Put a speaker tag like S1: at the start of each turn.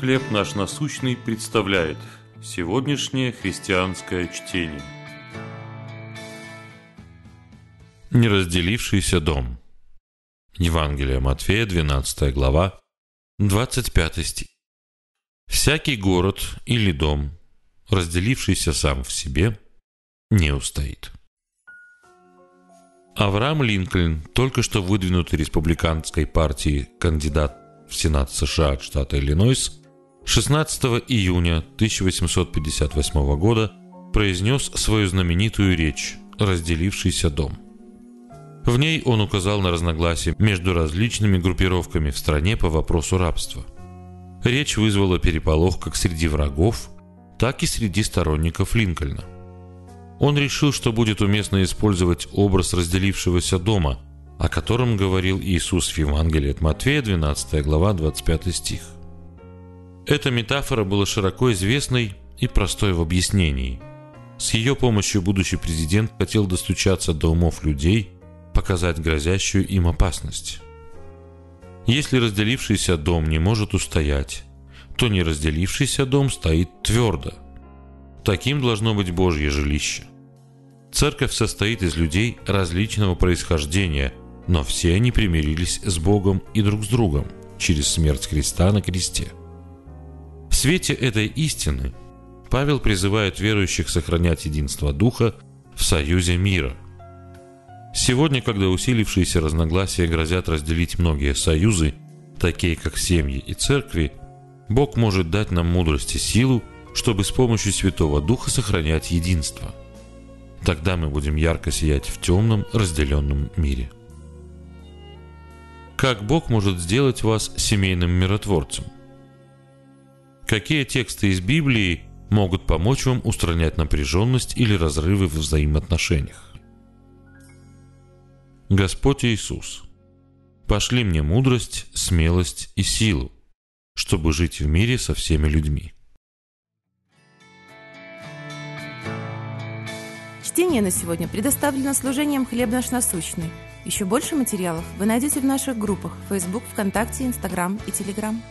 S1: «Хлеб наш насущный» представляет сегодняшнее христианское чтение. Неразделившийся дом. Евангелие Матфея, 12 глава, 25 стих. «Всякий город или дом, разделившийся сам в себе, не устоит». Авраам Линкольн, только что выдвинутый республиканской партией кандидат в Сенат США от штата Иллинойс, 16 июня 1858 года произнес свою знаменитую речь «Разделившийся дом». В ней он указал на разногласия между различными группировками в стране по вопросу рабства. Речь вызвала переполох как среди врагов, так и среди сторонников Линкольна – он решил, что будет уместно использовать образ разделившегося дома, о котором говорил Иисус в Евангелии от Матфея, 12 глава, 25 стих. Эта метафора была широко известной и простой в объяснении. С ее помощью будущий президент хотел достучаться до умов людей, показать грозящую им опасность. Если разделившийся дом не может устоять, то неразделившийся дом стоит твердо. Таким должно быть Божье жилище. Церковь состоит из людей различного происхождения, но все они примирились с Богом и друг с другом через смерть Христа на кресте. Свете этой истины Павел призывает верующих сохранять единство Духа в союзе мира. Сегодня, когда усилившиеся разногласия грозят разделить многие союзы, такие как семьи и церкви, Бог может дать нам мудрость и силу, чтобы с помощью Святого Духа сохранять единство – Тогда мы будем ярко сиять в темном, разделенном мире. Как Бог может сделать вас семейным миротворцем? Какие тексты из Библии могут помочь вам устранять напряженность или разрывы в взаимоотношениях? Господь Иисус, пошли мне мудрость, смелость и силу, чтобы жить в мире со всеми людьми.
S2: Чтение на сегодня предоставлено служением «Хлеб наш насущный». Еще больше материалов вы найдете в наших группах Facebook, ВКонтакте, Инстаграм и Телеграм.